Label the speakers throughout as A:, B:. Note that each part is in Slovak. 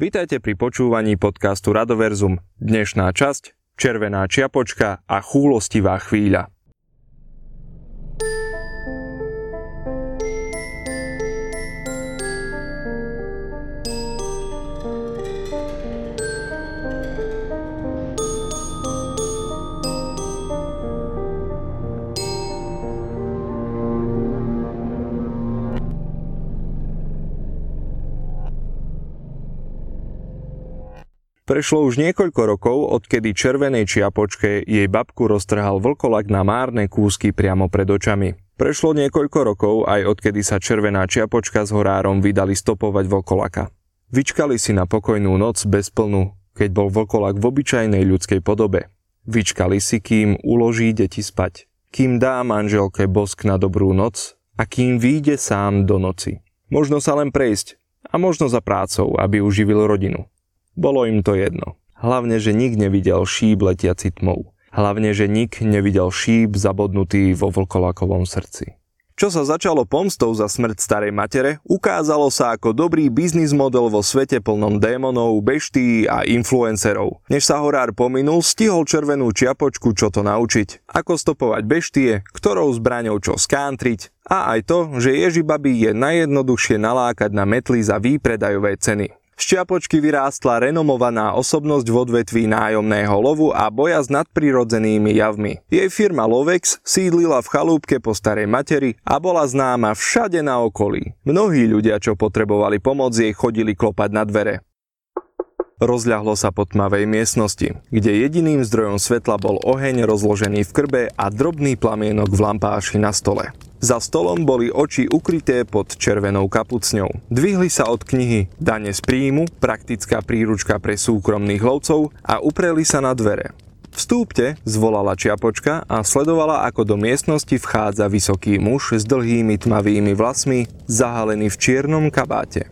A: Vítajte pri počúvaní podcastu Radoverzum. Dnešná časť Červená čiapočka a chúlostivá chvíľa. Prešlo už niekoľko rokov, odkedy červenej čiapočke jej babku roztrhal vlkolak na márne kúsky priamo pred očami. Prešlo niekoľko rokov aj odkedy sa červená čiapočka s horárom vydali stopovať vlkolaka. Vyčkali si na pokojnú noc bez plnu, keď bol vlkolak v obyčajnej ľudskej podobe. Vyčkali si, kým uloží deti spať, kým dá manželke bosk na dobrú noc a kým vyjde sám do noci. Možno sa len prejsť a možno za prácou, aby uživil rodinu. Bolo im to jedno. Hlavne, že nik nevidel šíp letiaci tmou. Hlavne, že nik nevidel šíp zabodnutý vo vlkolakovom srdci. Čo sa začalo pomstou za smrť starej matere, ukázalo sa ako dobrý biznis model vo svete plnom démonov, beští a influencerov. Než sa horár pominul, stihol červenú čiapočku čo to naučiť, ako stopovať beštie, ktorou zbraňou čo skántriť a aj to, že Ježibaby je najjednoduchšie nalákať na metly za výpredajové ceny. Z Čiapočky vyrástla renomovaná osobnosť v odvetví nájomného lovu a boja s nadprirodzenými javmi. Jej firma Lovex sídlila v chalúbke po starej materi a bola známa všade na okolí. Mnohí ľudia, čo potrebovali pomoc, jej chodili klopať na dvere. Rozľahlo sa po tmavej miestnosti, kde jediným zdrojom svetla bol oheň rozložený v krbe a drobný plamienok v lampáši na stole. Za stolom boli oči ukryté pod červenou kapucňou. Dvihli sa od knihy Dane z príjmu, praktická príručka pre súkromných lovcov a upreli sa na dvere. Vstúpte, zvolala čiapočka a sledovala, ako do miestnosti vchádza vysoký muž s dlhými tmavými vlasmi, zahalený v čiernom kabáte.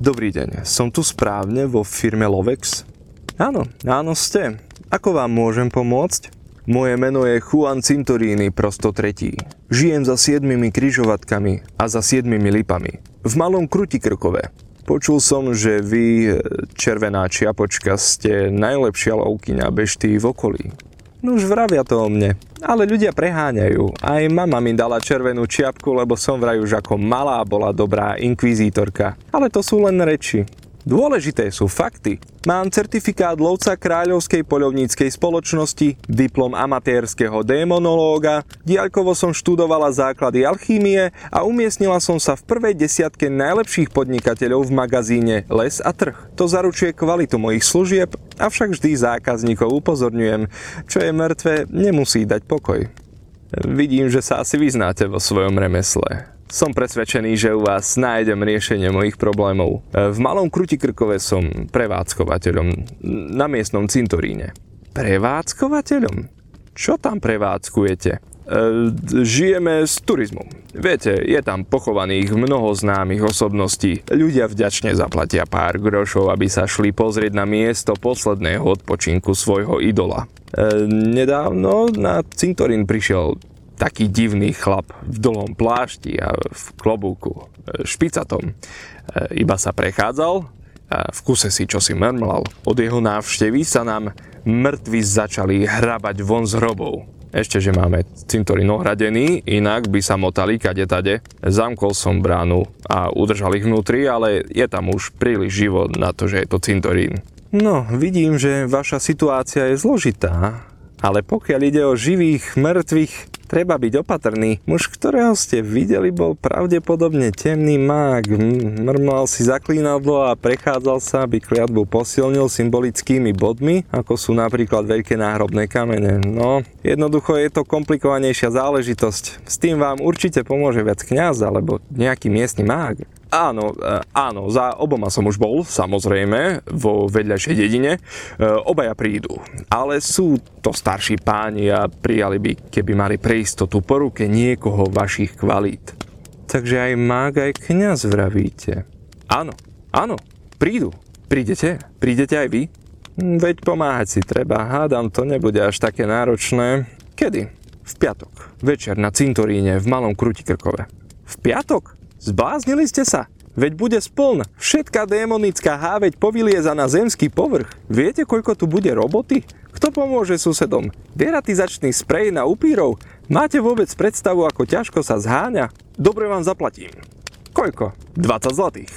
A: Dobrý deň, som tu správne vo firme Lovex? Áno, áno ste. Ako vám môžem pomôcť? Moje meno je Juan Cintorini prosto tretí. Žijem za siedmimi kryžovatkami a za siedmimi lipami. V malom Krutikrkove. Počul som, že vy, červená čiapočka, ste najlepšia lovkyňa beští v okolí. No už vravia to o mne. Ale ľudia preháňajú. Aj mama mi dala červenú čiapku, lebo som vraj už ako malá bola dobrá inkvizítorka. Ale to sú len reči. Dôležité sú fakty. Mám certifikát lovca Kráľovskej poľovníckej spoločnosti, diplom amatérskeho démonológa, diaľkovo som študovala základy alchímie a umiestnila som sa v prvej desiatke najlepších podnikateľov v magazíne Les a trh. To zaručuje kvalitu mojich služieb, avšak vždy zákazníkov upozorňujem, čo je mŕtve, nemusí dať pokoj. Vidím, že sa asi vyznáte vo svojom remesle. Som presvedčený, že u vás nájdem riešenie mojich problémov. V Malom Krutikrkove som prevádzkovateľom na miestnom cintoríne. Prevádzkovateľom? Čo tam prevádzkujete? E, žijeme z turizmu. Viete, je tam pochovaných mnoho známych osobností. Ľudia vďačne zaplatia pár grošov, aby sa šli pozrieť na miesto posledného odpočinku svojho idola. E, nedávno na cintorín prišiel taký divný chlap v dlhom plášti a v klobúku e, špicatom. E, iba sa prechádzal a v kuse si čosi mrmlal. Od jeho návštevy sa nám mŕtvi začali hrabať von z hrobov. Ešte, že máme cintorín ohradený, inak by sa motali kade tade. Zamkol som bránu a udržal ich vnútri, ale je tam už príliš živo na to, že je to cintorín. No, vidím, že vaša situácia je zložitá, ale pokiaľ ide o živých, mŕtvych, Treba byť opatrný. Muž, ktorého ste videli, bol pravdepodobne temný mák. Mrmal si zaklínadlo a prechádzal sa, aby kliatbu posilnil symbolickými bodmi, ako sú napríklad veľké náhrobné kamene. No, jednoducho je to komplikovanejšia záležitosť. S tým vám určite pomôže viac kňaz alebo nejaký miestny mák. Áno, e, áno, za oboma som už bol, samozrejme, vo vedľajšej dedine. E, obaja prídu, ale sú to starší páni a prijali by, keby mali pre istotu po ruke niekoho vašich kvalít. Takže aj mág, aj kňaz vravíte. Áno, áno, prídu. Prídete? Prídete aj vy? Hm, veď pomáhať si treba, hádam, to nebude až také náročné. Kedy? V piatok. Večer na cintoríne v Malom Krutikrkove. V piatok? Zbláznili ste sa? Veď bude spln. Všetká démonická háveť povylieza na zemský povrch. Viete, koľko tu bude roboty? Kto pomôže susedom? Deratizačný sprej na upírov? Máte vôbec predstavu, ako ťažko sa zháňa? Dobre vám zaplatím. Koľko? 20 zlatých.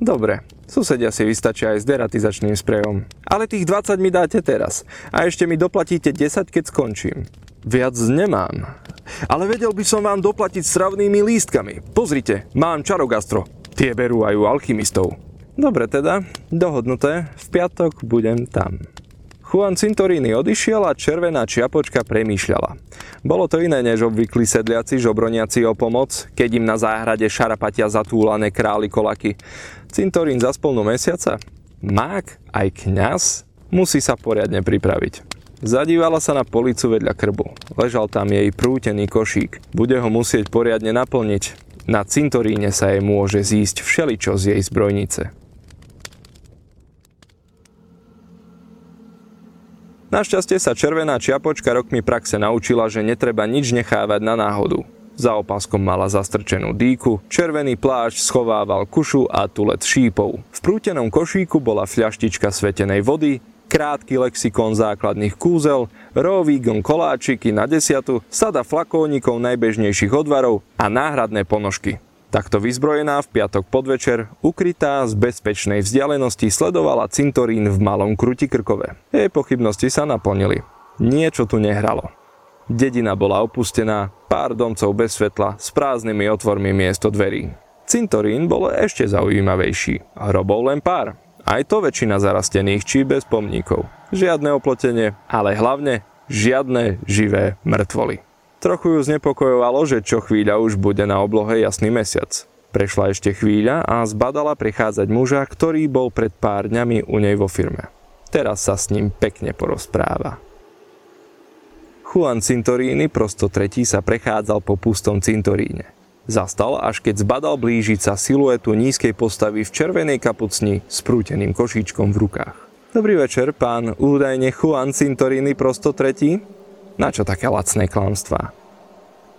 A: Dobre, susedia si vystačia aj s deratizačným sprejom. Ale tých 20 mi dáte teraz. A ešte mi doplatíte 10, keď skončím. Viac nemám. Ale vedel by som vám doplatiť stravnými lístkami. Pozrite, mám čarogastro. Tie berú aj u alchymistov. Dobre teda, dohodnuté, v piatok budem tam. Juan Cintorini odišiel a červená čiapočka premýšľala. Bolo to iné než obvyklí sedliaci žobroniaci o pomoc, keď im na záhrade šarapatia zatúlané králi kolaky. Cintorín za spolnú mesiaca? Mák? Aj kňaz? Musí sa poriadne pripraviť. Zadívala sa na policu vedľa krbu. Ležal tam jej prútený košík. Bude ho musieť poriadne naplniť. Na cintoríne sa jej môže zísť všeličo z jej zbrojnice. Našťastie sa červená čiapočka rokmi praxe naučila, že netreba nič nechávať na náhodu. Za opaskom mala zastrčenú dýku, červený plášť schovával kušu a tulet šípov. V prútenom košíku bola fľaštička svetenej vody, krátky lexikon základných kúzel, rovígon koláčiky na desiatu, sada flakónikov najbežnejších odvarov a náhradné ponožky. Takto vyzbrojená v piatok podvečer, ukrytá z bezpečnej vzdialenosti sledovala cintorín v malom Krutikrkove. Jej pochybnosti sa naplnili. Niečo tu nehralo. Dedina bola opustená, pár domcov bez svetla, s prázdnymi otvormi miesto dverí. Cintorín bol ešte zaujímavejší. Hrobov len pár. Aj to väčšina zarastených či bez pomníkov. Žiadne oplotenie, ale hlavne žiadne živé mŕtvoly. Trochu ju znepokojovalo, že čo chvíľa už bude na oblohe jasný mesiac. Prešla ešte chvíľa a zbadala prichádzať muža, ktorý bol pred pár dňami u nej vo firme. Teraz sa s ním pekne porozpráva. Juan Cintorini prosto tretí sa prechádzal po pustom cintoríne. Zastal, až keď zbadal blížiť sa siluetu nízkej postavy v červenej kapucni s prúteným košíčkom v rukách. Dobrý večer, pán údajne Juan Cintorini prosto tretí? Na čo také lacné klamstvá?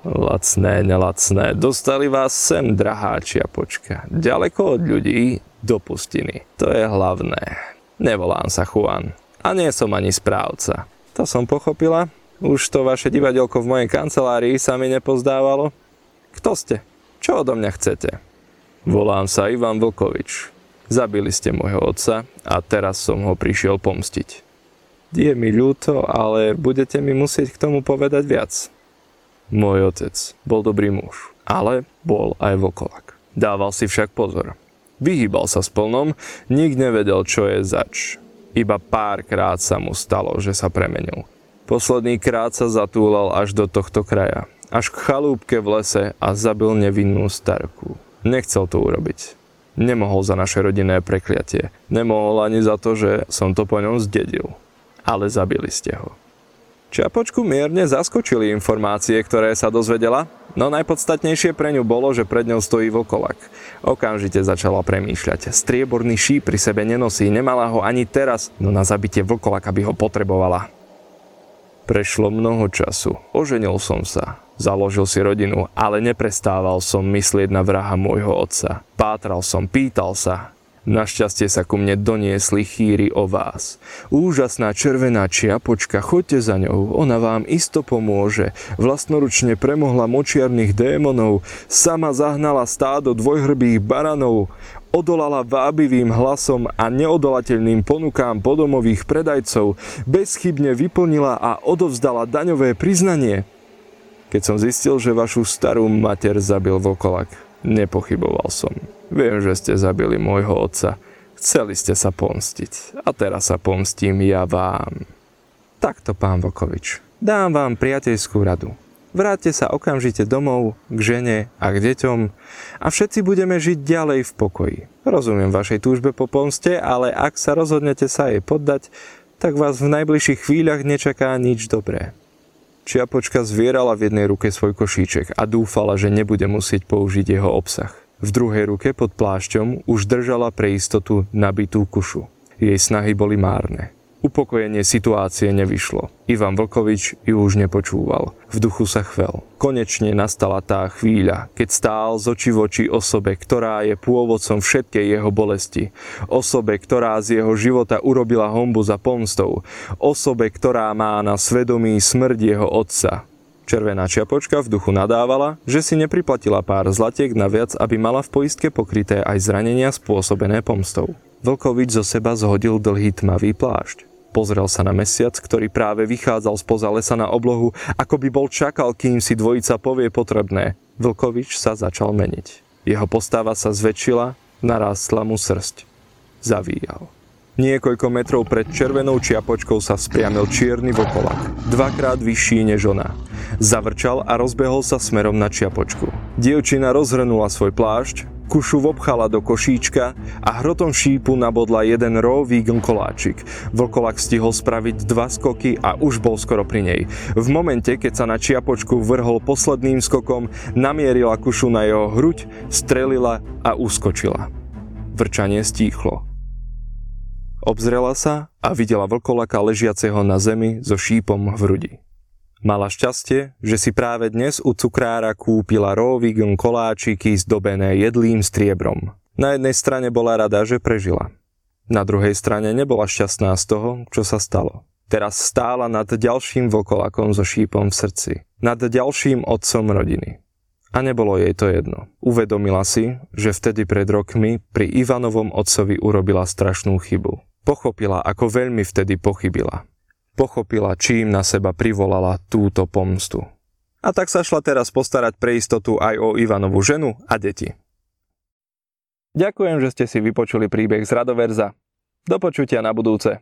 A: Lacné, nelacné, dostali vás sem, drahá čiapočka. Ďaleko od ľudí, do pustiny. To je hlavné. Nevolám sa Juan. A nie som ani správca. To som pochopila. Už to vaše divadelko v mojej kancelárii sa mi nepozdávalo. Kto ste? Čo odo mňa chcete? Volám sa Ivan Vlkovič. Zabili ste môjho otca a teraz som ho prišiel pomstiť. Je mi ľúto, ale budete mi musieť k tomu povedať viac. Môj otec bol dobrý muž, ale bol aj vlkolak. Dával si však pozor. Vyhýbal sa s plnom, nik nevedel, čo je zač. Iba párkrát sa mu stalo, že sa premenil. Posledný krát sa zatúlal až do tohto kraja až k chalúbke v lese a zabil nevinnú starku. Nechcel to urobiť. Nemohol za naše rodinné prekliatie. Nemohol ani za to, že som to po ňom zdedil. Ale zabili ste ho. Čapočku mierne zaskočili informácie, ktoré sa dozvedela, no najpodstatnejšie pre ňu bolo, že pred ňou stojí vlkolak. Okamžite začala premýšľať. Strieborný šíp pri sebe nenosí, nemala ho ani teraz, no na zabitie vlkolaka by ho potrebovala. Prešlo mnoho času. Oženil som sa. Založil si rodinu, ale neprestával som myslieť na vraha môjho otca. Pátral som, pýtal sa. Našťastie sa ku mne doniesli chýry o vás. Úžasná červená čiapočka, choďte za ňou, ona vám isto pomôže. Vlastnoručne premohla močiarných démonov, sama zahnala stádo dvojhrbých baranov, odolala vábivým hlasom a neodolateľným ponukám podomových predajcov, bezchybne vyplnila a odovzdala daňové priznanie keď som zistil, že vašu starú mater zabil vlkolak. Nepochyboval som. Viem, že ste zabili môjho otca. Chceli ste sa pomstiť. A teraz sa pomstím ja vám. Takto, pán Vokovič. Dám vám priateľskú radu. Vráťte sa okamžite domov, k žene a k deťom a všetci budeme žiť ďalej v pokoji. Rozumiem vašej túžbe po pomste, ale ak sa rozhodnete sa jej poddať, tak vás v najbližších chvíľach nečaká nič dobré. Čiapočka zvierala v jednej ruke svoj košíček a dúfala, že nebude musieť použiť jeho obsah. V druhej ruke pod plášťom už držala pre istotu nabitú kušu. Jej snahy boli márne. Upokojenie situácie nevyšlo. Ivan Vlkovič ju už nepočúval. V duchu sa chvel. Konečne nastala tá chvíľa, keď stál z oči v oči osobe, ktorá je pôvodcom všetkej jeho bolesti. Osobe, ktorá z jeho života urobila hombu za pomstou. Osobe, ktorá má na svedomí smrť jeho otca. Červená čiapočka v duchu nadávala, že si nepriplatila pár zlatiek na viac, aby mala v poistke pokryté aj zranenia spôsobené pomstou. Vlkovič zo seba zhodil dlhý tmavý plášť. Pozrel sa na mesiac, ktorý práve vychádzal spoza lesa na oblohu, ako by bol čakal, kým si dvojica povie potrebné. Vlkovič sa začal meniť. Jeho postava sa zväčšila, narástla mu srst. Zavíjal. Niekoľko metrov pred červenou čiapočkou sa spriamil čierny vlkolak, dvakrát vyšší než ona. Zavrčal a rozbehol sa smerom na čiapočku. Dievčina rozhrnula svoj plášť, kušu vobchala do košíčka a hrotom šípu nabodla jeden rový koláčik. Vlkolak stihol spraviť dva skoky a už bol skoro pri nej. V momente, keď sa na čiapočku vrhol posledným skokom, namierila kušu na jeho hruď, strelila a uskočila. Vrčanie stíchlo. Obzrela sa a videla vlkolaka ležiaceho na zemi so šípom v hrudi. Mala šťastie, že si práve dnes u cukrára kúpila Rovigon koláčiky zdobené jedlým striebrom. Na jednej strane bola rada, že prežila. Na druhej strane nebola šťastná z toho, čo sa stalo. Teraz stála nad ďalším vlkolakom so šípom v srdci. Nad ďalším otcom rodiny. A nebolo jej to jedno. Uvedomila si, že vtedy pred rokmi pri Ivanovom otcovi urobila strašnú chybu. Pochopila, ako veľmi vtedy pochybila. Pochopila, čím na seba privolala túto pomstu. A tak sa šla teraz postarať pre istotu aj o Ivanovú ženu a deti. Ďakujem, že ste si vypočuli príbeh z Radoverza. Do počutia na budúce.